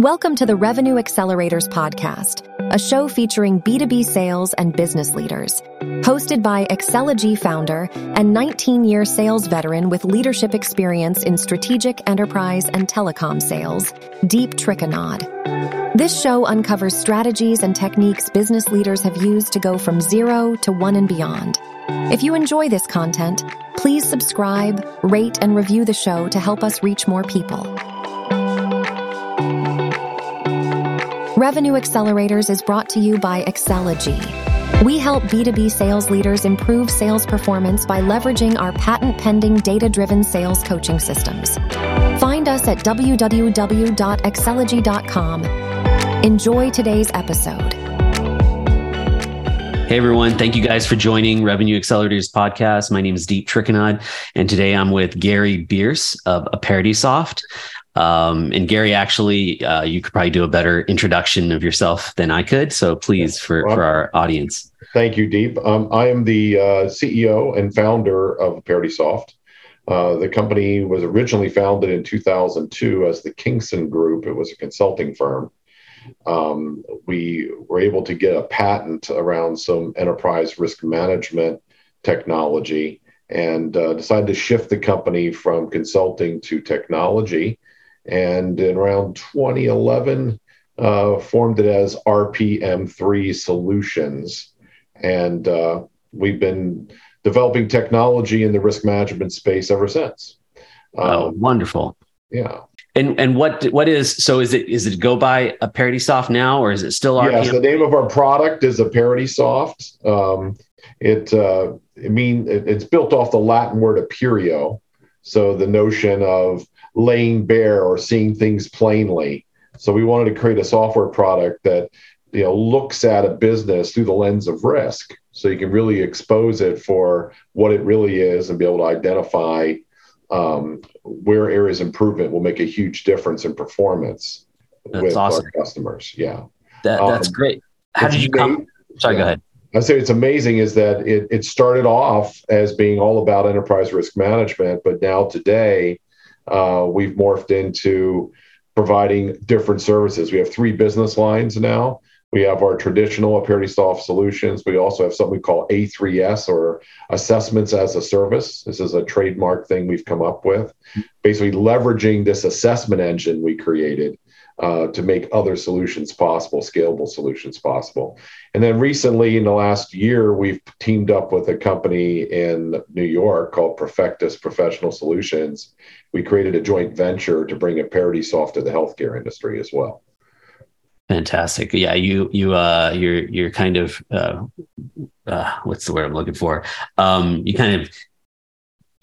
Welcome to the Revenue Accelerators Podcast, a show featuring B2B sales and business leaders. Hosted by Excelogy founder and 19 year sales veteran with leadership experience in strategic enterprise and telecom sales, Deep Trikannad. This show uncovers strategies and techniques business leaders have used to go from zero to one and beyond. If you enjoy this content, please subscribe, rate, and review the show to help us reach more people. Revenue Accelerators is brought to you by Excelogy. We help B2B sales leaders improve sales performance by leveraging our patent pending data driven sales coaching systems. Find us at www.excelogy.com. Enjoy today's episode. Hey everyone, thank you guys for joining Revenue Accelerators podcast. My name is Deep Trikannad, and today I'm with Gary Bierc of Aperitisoft. Um, and Gary, actually, uh, you could probably do a better introduction of yourself than I could. So please, for, for our audience. Thank you, Deep. Um, I am the uh, CEO and founder of Aperitisoft. Uh, the company was originally founded in 2002 as the Kingston Group. It was a consulting firm. Um, we were able to get a patent around some enterprise risk management technology and uh, decided to shift the company from consulting to technology and in around 2011 uh, formed it as RPM3 Solutions, and uh, we've been developing technology in the risk management space ever since. Oh, um, wonderful! Yeah. And and what what is so is it is it go by Aperitisoft now or is it still RPM? Yes, the name of our product is Aperitisoft. Um, it uh, I mean it, it's built off the Latin word aperio, so the notion of laying bare or seeing things plainly. So we wanted to create a software product that you know looks at a business through the lens of risk, so you can really expose it for what it really is and be able to identify um, where areas improvement will make a huge difference in performance that's with awesome. our customers. Yeah, that, that's um, great. How did you come? Sorry, yeah. go ahead. I say it's amazing is that it, it started off as being all about enterprise risk management, but now today Uh, we've morphed into providing different services. We have three business lines now. We have our traditional Aperitisoft solutions. We also have something we call A3S or assessments as a service. This is a trademark thing we've come up with, basically leveraging this assessment engine we created uh, to make other solutions possible, scalable solutions possible. And then recently, in the last year, we've teamed up with a company in New York called Perfectus Professional Solutions. We created a joint venture to bring Aperitisoft to the healthcare industry as well. Fantastic. Yeah, you you uh you're you're kind of uh, uh what's the word I'm looking for? Um you kind of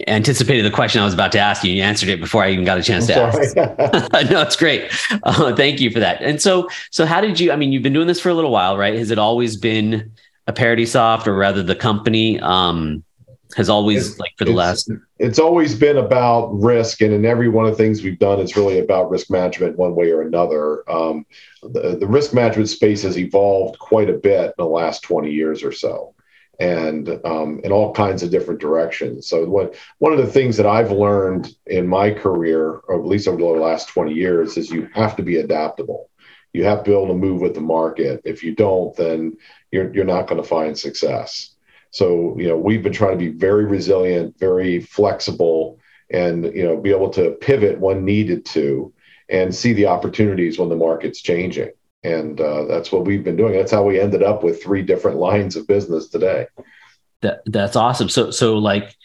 anticipated the question I was about to ask you. You answered it before I even got a chance to ask. no, it's great. Uh, thank you for that. And so, so how did you? I mean, you've been doing this for a little while, right? Has it always been Aperitisoft, or rather, the company um, has always it's, like for the it's, last? It's always been about risk, and in every one of the things we've done, it's really about risk management, one way or another. Um, the, the risk management space has evolved quite a bit in the last twenty years or so and um, in all kinds of different directions. So what one of the things that I've learned in my career, or at least over the last 20 years, is you have to be adaptable. You have to be able to move with the market. If you don't, then you're you're not going to find success. So you know we've been trying to be very resilient, very flexible, and you know be able to pivot when needed to, and see the opportunities when the market's changing and uh, that's what we've been doing. That's how we ended up with three different lines of business today. That that's awesome. So so like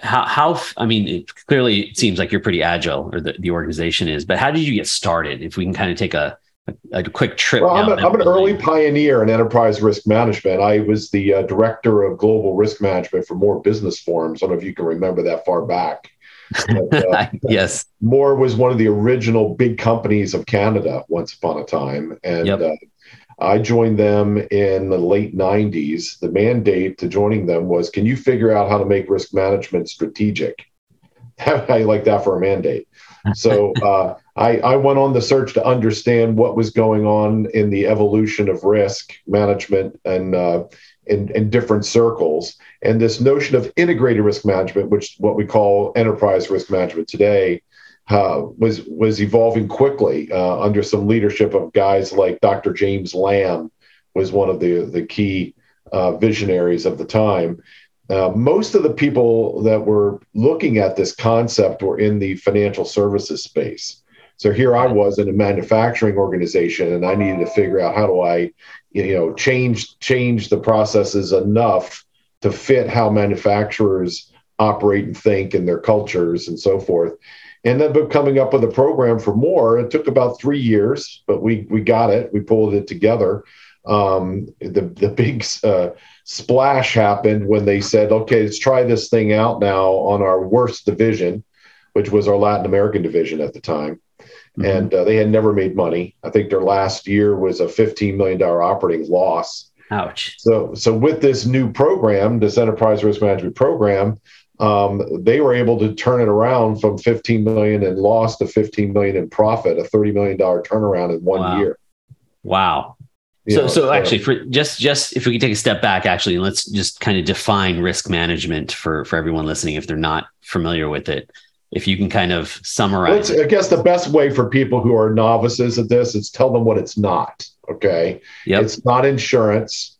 how how I mean it, clearly it seems like you're pretty agile or the, the organization is, but how did you get started? If we can kind of take a a, a quick trip. Well, I'm, a, I'm an early pioneer in enterprise risk management. I was the uh, director of global risk management for Moore Business Forms. I don't know if you can remember that far back. But, uh, yes. Moore was one of the original big companies of Canada once upon a time. And yep. uh, I joined them in the late 90s. The mandate to joining them was can you figure out how to make risk management strategic? I like that for a mandate. So uh, I, I went on the search to understand what was going on in the evolution of risk management and uh, in, in different circles. And this notion of integrated risk management, which what we call enterprise risk management today, uh, was was evolving quickly uh, under some leadership of guys like Dr. James Lam was one of the the key uh, visionaries of the time. Uh, most of the people that were looking at this concept were in the financial services space. So here I was in a manufacturing organization, and I needed to figure out how do I, you know, change change the processes enough to fit how manufacturers operate and think and their cultures and so forth. And then but coming up with a program for Moore. It took about three years, but we we got it. We pulled it together. Um, the the big uh, splash happened when they said, "Okay, let's try this thing out now on our worst division, which was our Latin American division at the time." Mm-hmm. And uh, they had never made money. I think their last year was a $15 million operating loss. Ouch. So, so with this new program, this enterprise risk management program, um, they were able to turn it around from 15 million in loss to 15 million in profit, a 30 million dollar turnaround in one wow. year. Wow. You so, know, so actually, for just just if we could take a step back, actually, and let's just kind of define risk management for for everyone listening if they're not familiar with it. If you can kind of summarize, I guess the best way for people who are novices at this is tell them what it's not. Okay, yep. it's not insurance.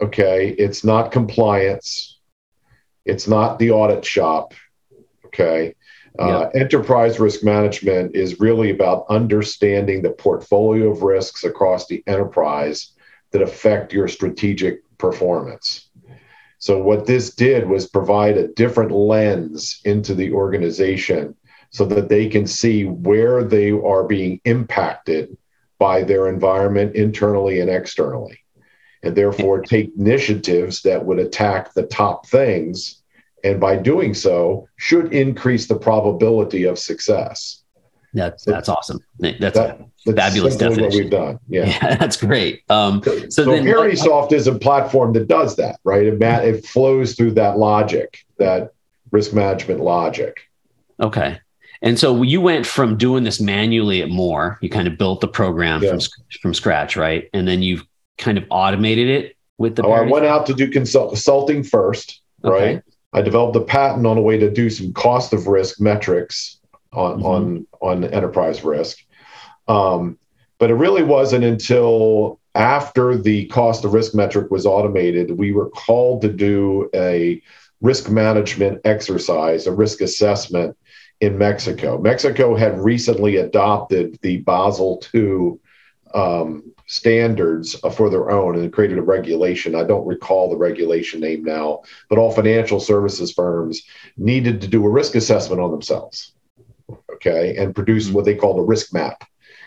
Okay, it's not compliance it's not the audit shop. Okay. Uh, enterprise risk management is really about understanding the portfolio of risks across the enterprise that affect your strategic performance. So, what this did was provide a different lens into the organization so that they can see where they are being impacted by their environment internally and externally and therefore take initiatives that would attack the top things and by doing so should increase the probability of success that's that's awesome that's, that, a fabulous definition what we've done yeah, yeah that's great um, so, so then ParitySoft is a platform that does that right it, it flows through that logic that risk management logic okay and so you went from doing this manually at Moore, you kind of built the program yeah. from from scratch, right? And then you've kind of automated it with the. Oh, I went out to do consult- consulting first, okay. right? I developed a patent on a way to do some cost of risk metrics on mm-hmm. on on enterprise risk. Um, but it really wasn't until after the cost of risk metric was automated, we were called to do a risk management exercise, a risk assessment in Mexico. Mexico had recently adopted the Basel II um, standards for their own and created a regulation. I don't recall the regulation name now, but all financial services firms needed to do a risk assessment on themselves, okay, and produce mm-hmm. what they call the risk map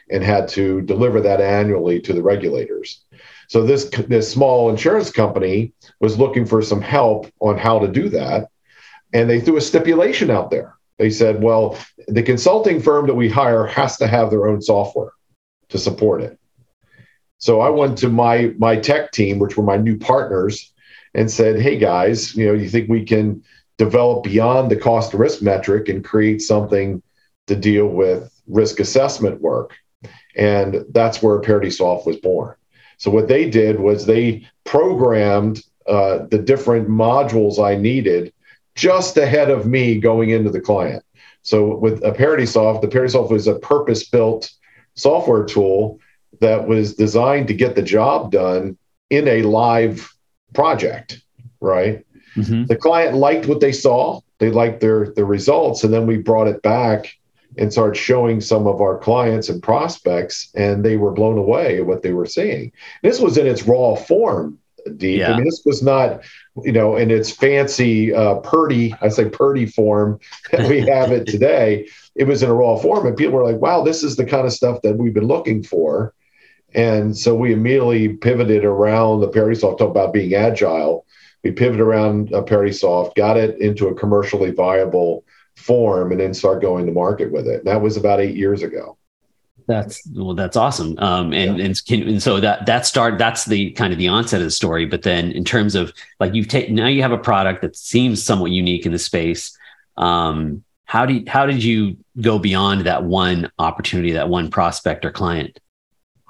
and had to deliver that annually to the regulators. So this this small insurance company was looking for some help on how to do that, and they threw a stipulation out there. They said, "Well, the consulting firm that we hire has to have their own software to support it." So I went to my my tech team, which were my new partners, and said, "Hey guys, you know, you think we can develop beyond the cost risk metric and create something to deal with risk assessment work?" And that's where ParitySoft was born. So what they did was they programmed uh, the different modules I needed just ahead of me going into the client. So with a ParitySoft, the ParitySoft was a purpose-built software tool that was designed to get the job done in a live project, right? Mm-hmm. The client liked what they saw, they liked their the results, and then we brought it back and started showing some of our clients and prospects, and they were blown away at what they were seeing. This was in its raw form, Deep. Yeah. I mean, this was not, you know, in its fancy uh, Purdy, I say Purdy form that we have it today. It was in a raw form, and people were like, "Wow, this is the kind of stuff that we've been looking for." And so we immediately pivoted around the ParitySoft, talk about being agile. We pivoted around uh, ParitySoft, got it into a commercially viable form, and then start going to market with it. That was about eight years ago. That's well, that's awesome. Um, and, yeah. and can, and so that that start that's the kind of the onset of the story. But then in terms of like you've taken now you have a product that seems somewhat unique in the space. Um, how do you, how did you go beyond that one opportunity, that one prospect or client?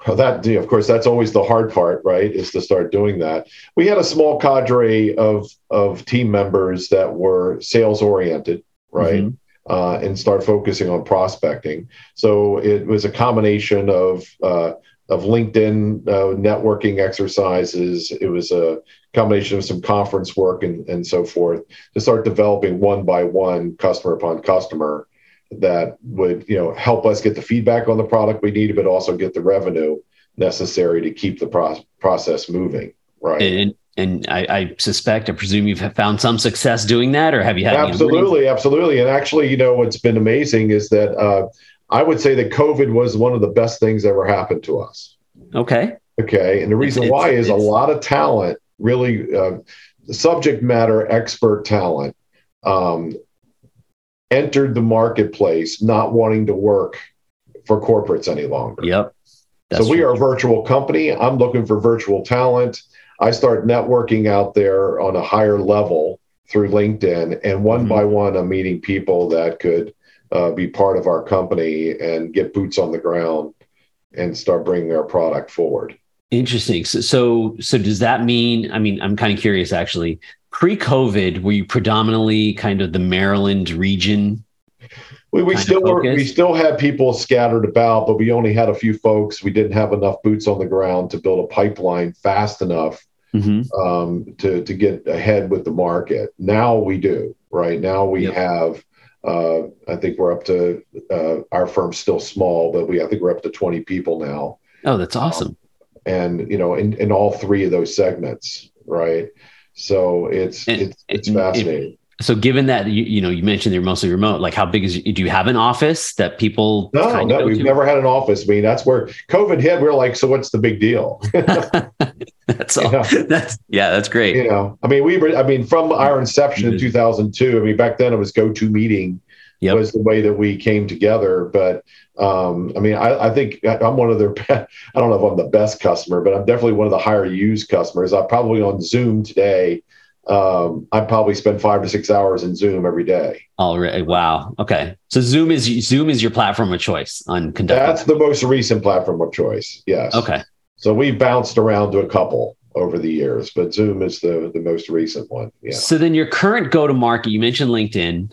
Well, that of course that's always the hard part, right? Is to start doing that. We had a small cadre of of team members that were sales oriented, right? Mm-hmm. uh, and start focusing on prospecting. So it was a combination of uh, of LinkedIn uh, networking exercises. It was a combination of some conference work and, and so forth to start developing one by one, customer upon customer, that would you know help us get the feedback on the product we needed, but also get the revenue necessary to keep the pro- process moving. Right. And, and I, I, suspect, I presume you've found some success doing that, or have you had? Absolutely, absolutely. And actually, you know, what's been amazing is that uh, I would say that COVID was one of the best things that ever happened to us. Okay. Okay. And the reason it's, why it's, is it's, a lot of talent, really uh, subject matter expert talent, um, entered the marketplace not wanting to work for corporates any longer. Yep. That's so we true. are a virtual company. I'm looking for virtual talent. I start networking out there on a higher level through LinkedIn, and one mm-hmm. by one, I'm meeting people that could uh, be part of our company and get boots on the ground and start bringing our product forward. Interesting. So, so, so does that mean? I mean, I'm kind of curious actually. Pre-COVID, were you predominantly kind of the Maryland region we, we still were, we still had people scattered about, but we only had a few folks. We didn't have enough boots on the ground to build a pipeline fast enough mm-hmm. um, to to get ahead with the market. Now we do. Right now we yep. have. Uh, I think we're up to uh, our firm's still small, but we I think we're up to twenty people now. Oh, that's awesome. Um, and you know, in, in all three of those segments, right? So it's and, it's it's fascinating so given that you, you know you mentioned they're mostly remote like how big is do you have an office that people no no we've to? never had an office i mean that's where covid hit we are like so what's the big deal that's all that's yeah that's great you know i mean we were i mean from our inception in 2002 i mean back then it was GoToMeeting yep. was the way that we came together but um, I mean, I, I, think I'm one of their. I don't know if I'm the best customer, but I'm definitely one of the higher used customers. I'm probably on Zoom today um, I probably spend five to six hours in Zoom every day. Already, wow. Okay, so Zoom is Zoom is your platform of choice on conducting. That's the most recent platform of choice. Yes. Okay. So we've bounced around to a couple over the years, but Zoom is the the most recent one. Yeah. So then your current go to market, you mentioned LinkedIn.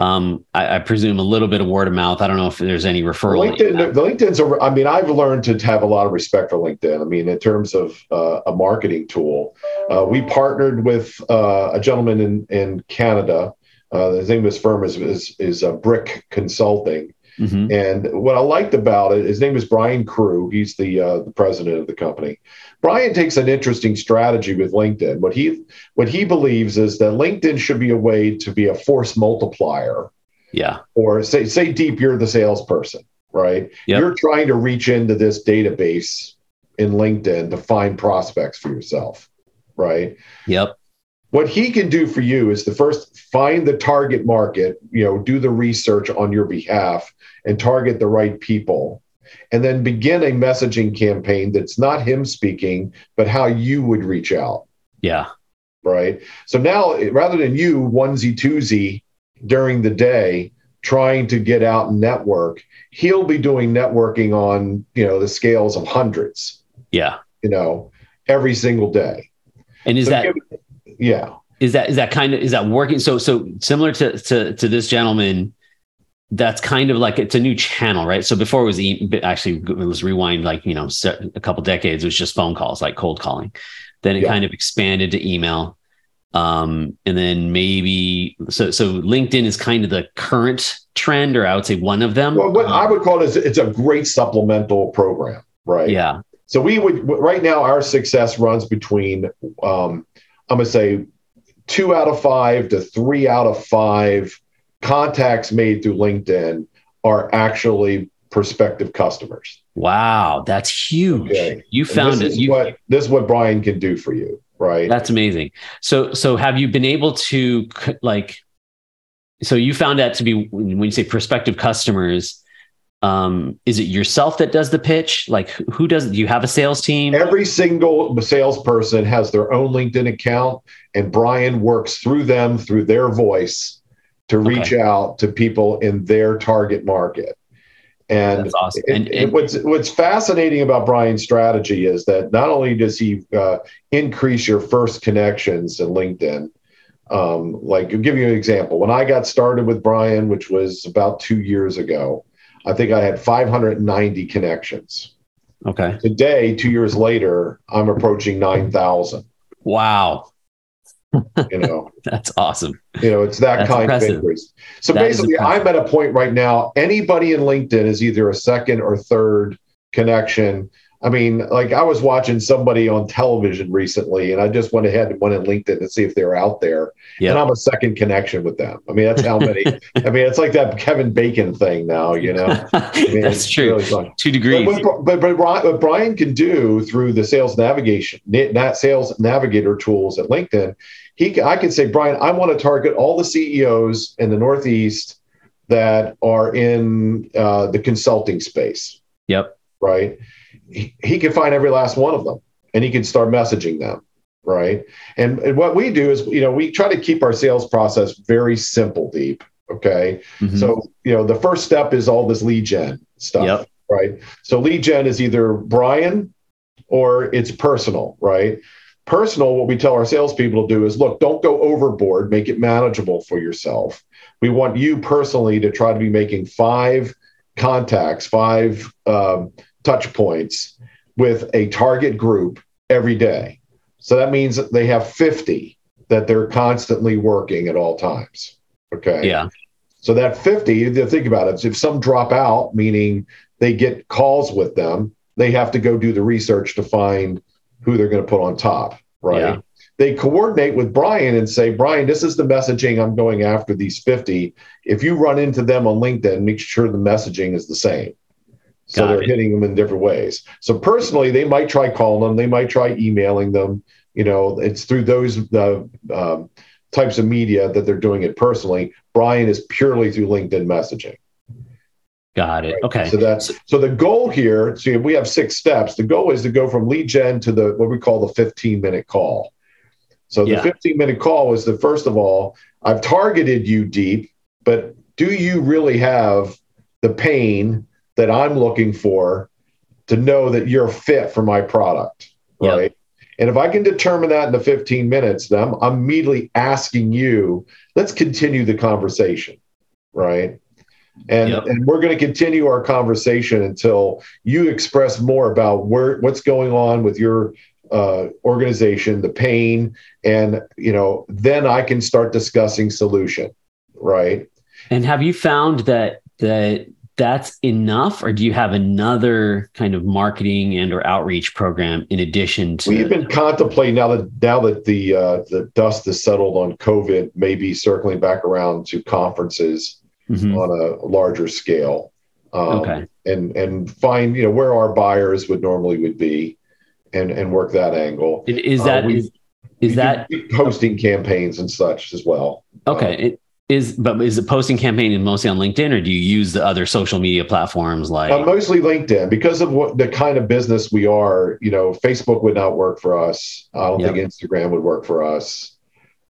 Um, I, I, presume a little bit of word of mouth. I don't know if there's any referral. LinkedIn, the LinkedIn's. A, I mean, I've learned to have a lot of respect for LinkedIn. I mean, in terms of uh, a marketing tool, uh, we partnered with uh, a gentleman in in Canada. Uh, his name of his firm is is, is uh, Brick Consulting. Mm-hmm. And what I liked about it, his name is Brian Crew. He's the uh, the president of the company. Brian takes an interesting strategy with LinkedIn. What he what he believes is that LinkedIn should be a way to be a force multiplier. Yeah. Or say say deep, you're the salesperson, right? Yep. You're trying to reach into this database in LinkedIn to find prospects for yourself, right? Yep. What he can do for you is the first find the target market, you know, do the research on your behalf and target the right people and then begin a messaging campaign that's not him speaking, but how you would reach out. Yeah. Right. So now rather than you onesie twosie during the day trying to get out and network, he'll be doing networking on, you know, the scales of hundreds. Yeah. You know, every single day. And is so that yeah. Is that is that kind of is that working? So so similar to to to this gentleman, that's kind of like it's a new channel, right? So before it was e- actually it was rewind like you know a couple decades. It was just phone calls, like cold calling. Then it yeah. kind of expanded to email, um, and then maybe so so LinkedIn is kind of the current trend, or I would say one of them. Well, what um, I would call it is it's a great supplemental program, right? Yeah. So we would right now our success runs between um, I'm going to say two out of five to three out of five contacts made through LinkedIn are actually prospective customers. Wow, that's huge. Okay. You found it. You, what, this is what Brian can do for you, right? That's amazing. So, so have you been able to like? So you found that to be when you say prospective customers. Um, is it yourself that does the pitch? Like who does? Do you have a sales team? Every single salesperson has their own LinkedIn account, and Brian works through them through their voice to reach okay. out to people in their target market. And, awesome. and, and, what's what's fascinating about Brian's strategy is that not only does he uh, increase your first connections in LinkedIn, Um, like, I'll give you an example. When I got started with Brian, which was about two years ago, I think I had 590 connections. Okay. Today, two years later, I'm approaching 9,000. Wow. You know, That's awesome. you know, it's that That's kind impressive. of increase. So That basically. I'm at a point right now. Anybody in LinkedIn is either a second or third connection. I mean, like I was watching somebody on television recently, and I just went ahead and went in LinkedIn to see if they're out there. Yep. And I'm a second connection with them. I mean, that's how many. I mean, it's like that Kevin Bacon thing now. You know, I mean, That's true. really. Two degrees. but, but Brian- what Brian can do through the sales navigation, that sales navigator tools at LinkedIn, he I can say, Brian, I want to target all the CEOs in the Northeast that are in uh, the consulting space, Yep. right? He, he can find every last one of them, and he can start messaging them, right? And, and what we do is, you know, we try to keep our sales process very simple, deep. Okay. Mhm. So, you know, the first step is all this lead gen stuff, Yep. right? So, lead gen is either Brian or it's personal, right? Personal, what we tell our salespeople to do is look, don't go overboard, make it manageable for yourself. We want you personally to try to be making five contacts, five um, touch points with a target group every day. So that means that they have 50 that they're constantly working at all times. Okay. yeah. So that 50, you think about it, if some drop out, meaning they get calls with them, they have to go do the research to find who they're going to put on top, right? Yeah. They coordinate with Brian and say, Brian, this is the messaging I'm going after these 50. If you run into them on LinkedIn, make sure the messaging is the same. So Got they're it. hitting them in different ways. So personally, they might try calling them, they might try emailing them. You know, it's through those uh, um, types of media that they're doing it personally. Brian is purely through LinkedIn messaging. Got it. Okay. So that's so the goal here. See, we have six steps. The goal is to go from lead gen to the what we call the 15 minute call. So the Yeah. 15 minute call is the first of all, I've targeted you deep, but do you really have the pain that I'm looking for to know that you're fit for my product? Yep. Right. And if I can determine that in the 15 minutes, then I'm, I'm immediately asking you, let's continue the conversation. Right. And, Yep. and we're going to continue our conversation until you express more about where what's going on with your uh, organization, the pain, and you know, then I can start discussing solution. Right. And have you found that that that's enough, or do you have another kind of marketing and or outreach program in addition to? We've been contemplating now that now that the uh, the dust is settled on COVID, maybe circling back around to conferences Mhm. on a larger scale. Um, Okay. And and find you know where our buyers would normally would be, and and work that angle. Is Uh, that we- is, is that hosting campaigns and such as well? okay? It is, but is the posting campaign mostly on LinkedIn, or do you use the other social media platforms like? Uh, mostly LinkedIn because of what the kind of business we are. You know, Facebook would not work for us. I don't Yep. think Instagram would work for us.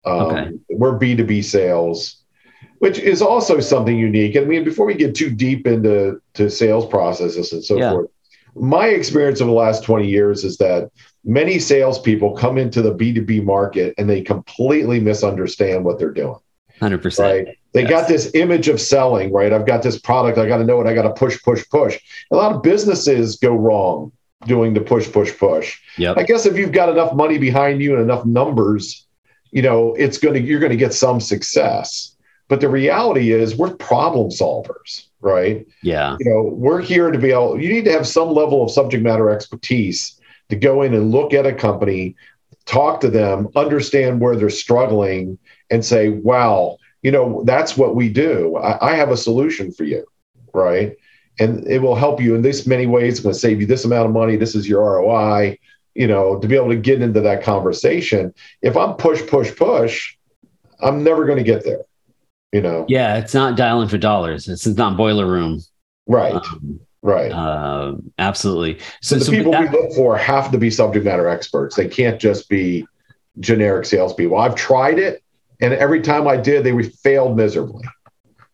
Um, Okay. We're B two B sales, which is also something unique. I mean, before we get too deep into to sales processes and so Yeah. forth, my experience over the last twenty years is that many salespeople come into the B two B market and they completely misunderstand what they're doing Hundred percent. right? They Yes. got this image of selling, right? I've got this product, I got to know it, I got to push, push, push. A lot of businesses go wrong doing the push, push, push. Yep. I guess if you've got enough money behind you and enough numbers, you know, it's going to you're going to get some success. But the reality is we're problem solvers, right? Yeah. you know we're here to be able you need to have some level of subject matter expertise to go in and look at a company talk to them understand where they're struggling and say wow you know that's what we do i, I have a solution for you right and it will help you in this many ways it's going to save you this amount of money this is your roi you know to be able to get into that conversation if i'm push push push i'm never going to get there you know Yeah. It's not dialing for dollars. It's not boiler room. right Um, right uh, absolutely. So, the but people that- we look for have to be subject matter experts. They can't just be generic salespeople. I've tried it, and every time I did, they failed miserably.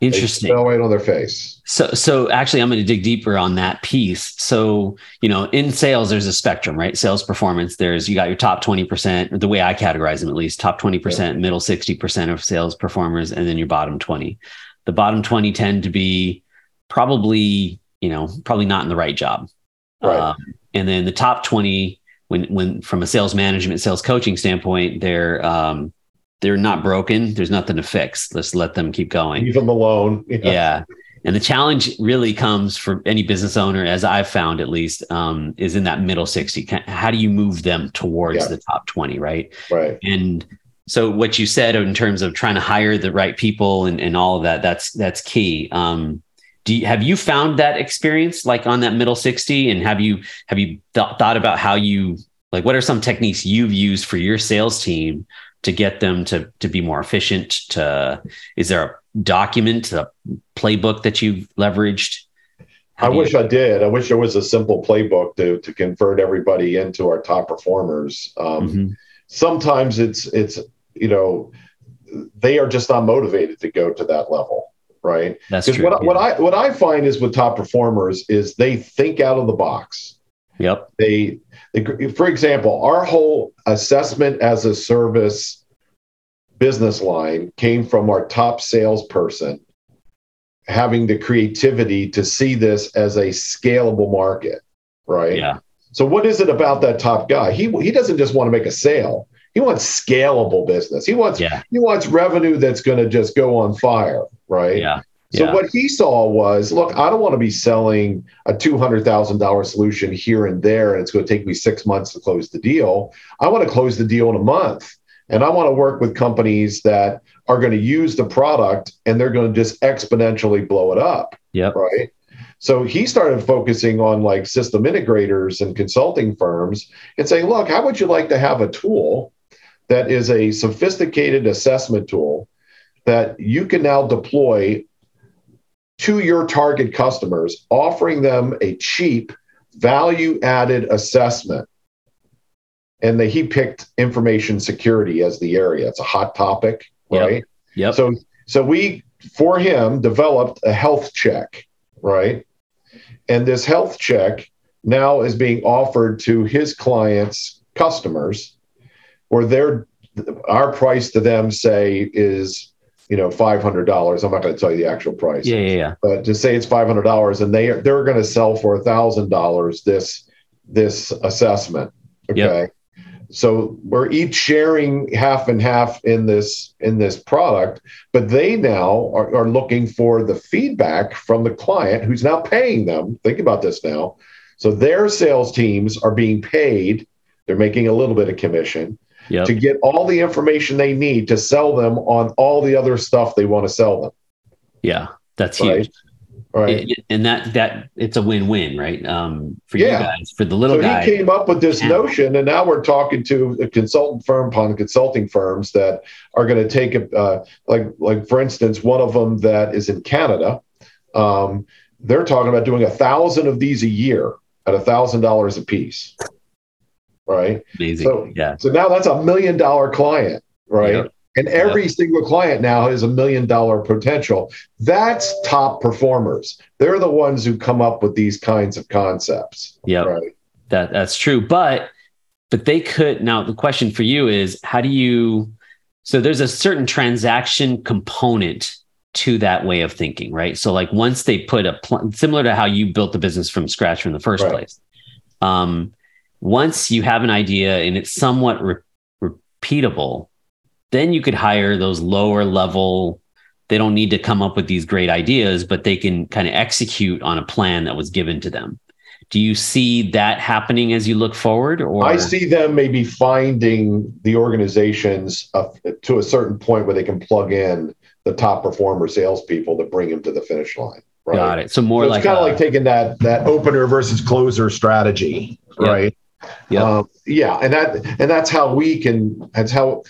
Interesting. They fell right on their face. So, so actually, I'm going to dig deeper on that piece. So, you know, in sales, there's a spectrum, right? Sales performance. There's you got your top 20%, the way I categorize them at least, top 20%, yeah. middle 60% of sales performers, and then your bottom 20. The bottom 20 tend to be probably, you know, probably not in the right job. Right. Um, and then the top 20, when when from a sales management, sales coaching standpoint, they're um, they're not broken. There's nothing to fix. Let's let them keep going. Leave them alone. Yeah. yeah. And the challenge really comes for any business owner, as I've found at least, um, is in that middle 60. How do you move them towards yeah. the top 20? Right. Right. And so what you said in terms of trying to hire the right people and, and all of that, that's, that's key. Um, do you, have you found that experience like on that middle 60 and have you, have you th- thought about how you, like, what are some techniques you've used for your sales team to get them to to be more efficient to is there a document a playbook that you've leveraged? How i wish i did. I wish there was a simple playbook to to convert everybody into our top performers. Um, mm-hmm. sometimes it's it's you know they are just not motivated to go to that level right? That's true what, yeah. what i what i find is with top performers is they think out of the box. Yep. They for example, our whole assessment as a service business line came from our top salesperson having the creativity to see this as a scalable market, right? Yeah. So what is it about that top guy? He he doesn't just want to make a sale. He wants scalable business. He wants yeah. he wants revenue that's going to just go on fire, right? Yeah. So yeah. what he saw was, look, I don't want to be selling a two hundred thousand dollar solution here and there, and it's going to take me six months to close the deal. I want to close the deal in a month, and I want to work with companies that are going to use the product and they're going to just exponentially blow it up. Yep. Right. So he started focusing on like system integrators and consulting firms and saying, look, how would you like to have a tool that is a sophisticated assessment tool that you can now deploy to your target customers, offering them a cheap, value added assessment. And the, he picked information security as the area. It's a hot topic, right? Yeah. So, so we, for him, developed a health check, right? And this health check now is being offered to his clients' customers, where their our price to them say is you know five hundred dollars. I'm not going to tell you the actual price. Yeah, yeah, yeah. But to say it's five hundred dollars, and they they're going to sell for a thousand dollars this this assessment. Okay. Yep. So we're each sharing half and half in this in this product, but they now are, are looking for the feedback from the client who's now paying them. Think about this now. So their sales teams are being paid. They're making a little bit of commission yep. to get all the information they need to sell them on all the other stuff they want to sell them. Yeah, that's right? huge. Right. And that that it's a win-win, right? Um, for yeah. you guys, for the little so guy. he came up with this notion, and now we're talking to a consultant firm upon consulting firms that are going to take it. Uh, like like for instance, one of them that is in Canada. Um, they're talking about doing a thousand of these a year at a thousand dollars a piece right? Amazing. So, yeah. So now that's a million dollar client, right? Yep. And every yep. single client now has a million dollar potential. That's top performers. They're the ones who come up with these kinds of concepts. Yeah. Right. That that's true. But but they could now the question for you is how do you so there's a certain transaction component to that way of thinking, right? So like once they put a pl- similar to how you built the business from scratch from the first right. place. Um, once you have an idea and it's somewhat re- repeatable, then you could hire those lower level. They don't need to come up with these great ideas, but they can kind of execute on a plan that was given to them. Do you see that happening as you look forward? Or I see them maybe finding the organizations uh, to a certain point where they can plug in the top performer salespeople to bring them to the finish line. Right? Got it. So more so like it's kind of like taking that that opener versus closer strategy, right? Yeah. Um, yeah. And that, and that's how we can, that's how,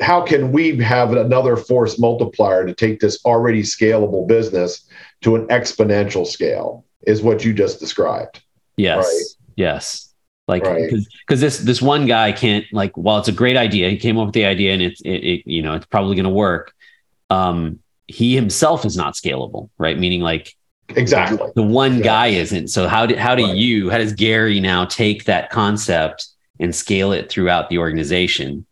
how can we have another force multiplier to take this already scalable business to an exponential scale is what you just described. Yes. Right? Yes. Like, because right. this this one guy can't like. While it's a great idea, he came up with the idea, and it's it, it you know it's probably going to work. Um, he himself is not scalable, right? Meaning like exactly the one Yeah. guy isn't. So how do how do Right. you how does Gary now take that concept and scale it throughout the organization?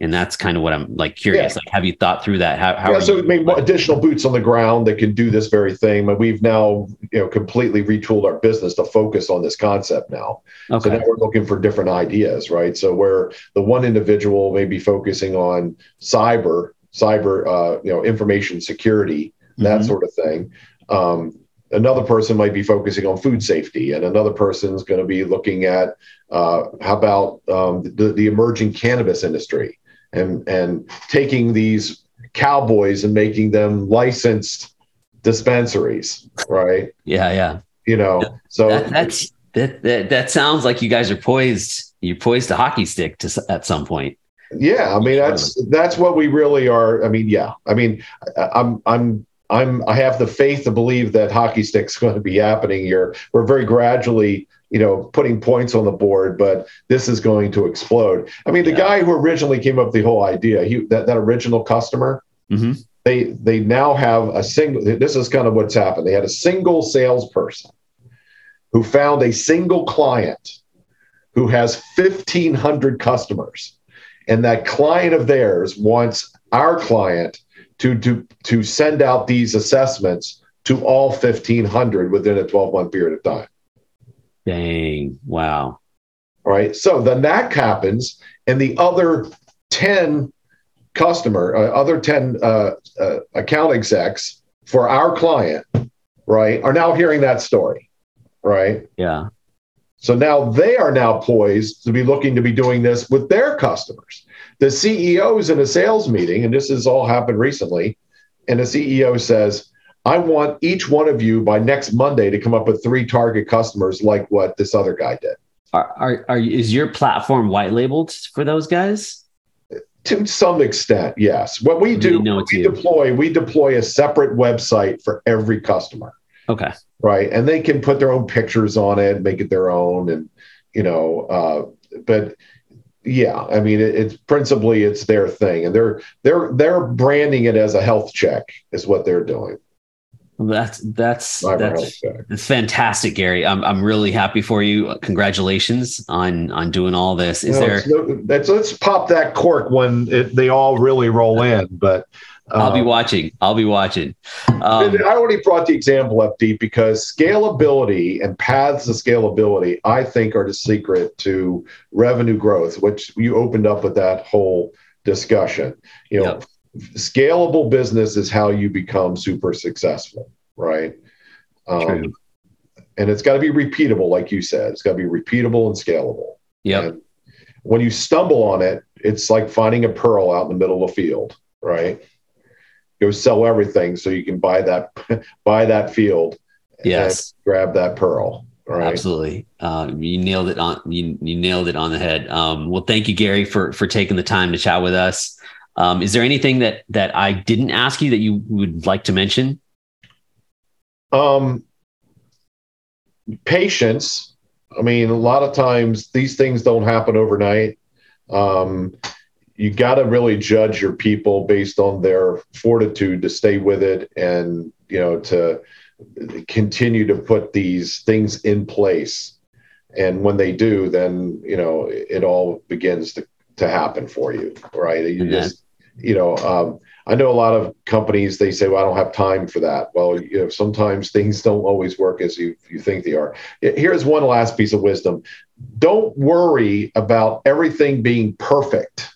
And that's kind of what I'm like curious. Like, have you thought through that? How, how yeah, are so you- I mean, additional boots on the ground that can do this very thing. But we've now, you know, completely retooled our business to focus on this concept now. Okay. So now we're looking for different ideas, right? So where the one individual may be focusing on cyber, cyber, uh, you know, information security, that Mhm. sort of thing. Um, another person might be focusing on food safety, and another person's going to be looking at uh, how about um, the, the emerging cannabis industry and and taking these cowboys and making them licensed dispensaries, right? Yeah, yeah. You know, so That, that's that, that that sounds like you guys are poised. You're poised to hockey stick to at some point. Yeah, I mean that's that's what we really are. I mean, yeah, I mean, I'm I'm I'm I have the faith to believe that hockey stick's going to be happening here. We're very gradually, you know, putting points on the board, but this is going to explode. I mean, the Yeah. guy who originally came up with the whole idea, he that that original customer, Mhm. they they now have a single. This is kind of what's happened. They had a single salesperson who found a single client who has 1,500 customers and that client of theirs wants our client to to to send out these assessments to all 1500 within a 12 month period of time Dang! Wow. all right so then that happens and the other 10 customer uh, other 10 uh, uh, account execs for our client right are now hearing that story right Yeah. So now they are now poised to be looking to be doing this with their customers. The CEO is in a sales meeting, and this has all happened recently, and the CEO says, I want each one of you by next Monday to come up with three target customers like what this other guy did. Are, are are is your platform white labeled for those guys? To some extent, yes. What we do, it's we deploy, we deploy a separate website for every customer. Okay. right and they can put their own pictures on it make it their own and you know uh, but yeah i mean it, it's principally it's their thing and they're they're they're branding it as a health check is what they're doing that's that's health that's fantastic, Gary. I'm I'm really happy for you. Congratulations on on doing all this. Is No, there? no- let's pop that cork when it, they all really roll in but I'll be um, watching. I'll be watching. Um, I already brought the example up, Deep, because scalability and paths to scalability, I think, are the secret to revenue growth, which you opened up with that whole discussion. You know, scalable business is how you become super successful, right? Um, True. and it's got to be repeatable, like you said. It's got to be repeatable and scalable. Yeah. When you stumble on it, it's like finding a pearl out in the middle of the field, right? Go sell everything so you can buy that buy that field. Yes. and grab that pearl. all Right. Absolutely. Uh, you nailed it on you, you nailed it on the head. Um, well, thank you, Gary, for for taking the time to chat with us. Um, is there anything that that I didn't ask you that you would like to mention? Um, patience. I mean, a lot of times these things don't happen overnight. Um, you got to really judge your people based on their fortitude to stay with it and you know to continue to put these things in place. And when they do then you know it all begins to, to happen for you right? You Amen. just you know um, i know a lot of companies they say well i don't have time for that. Well you know sometimes things don't always work as you, you think they are. Here's one last piece of wisdom. Don't worry about everything being perfect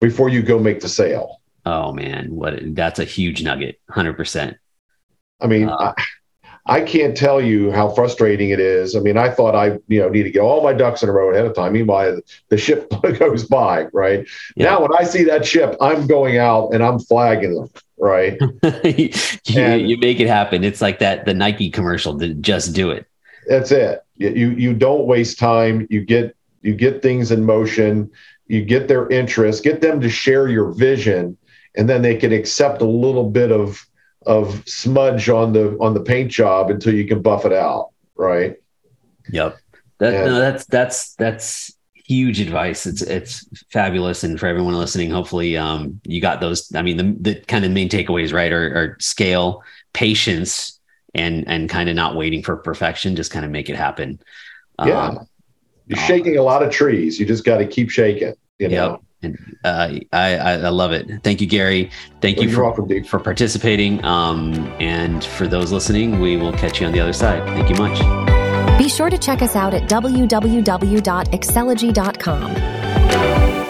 before you go make the sale Oh man, what that's a huge nugget. Hundred percent. I mean, Uh, I, I can't tell you how frustrating it is. I mean, I thought I, you know, need to get all my ducks in a row ahead of time. Meanwhile, the ship goes by, right? Yeah. Now, when I see that ship, I'm going out and I'm flagging them, right? you, And- you make it happen. It's like that the Nike commercial. To just do it. That's it. You you don't waste time. You get you get things in motion. You get their interest. Get them to share your vision, and then they can accept a little bit of of smudge on the on the paint job until you can buff it out, right? Yep. That, Yeah. no, that's that's that's huge advice. It's it's fabulous, and for everyone listening, hopefully um, you got those. I mean, the, the kind of main takeaways, right, are, are scale, patience, and and kind of not waiting for perfection. Just kind of make it happen. Yeah, um, you're shaking a lot of trees. You just got to keep shaking. You know? Yep. And uh, I, I love it. Thank you, Gary. Thank well, you for, welcome, for participating. Um, and for those listening, we will catch you on the other side. Thank you much. Be sure to check us out at www.excelogy.com.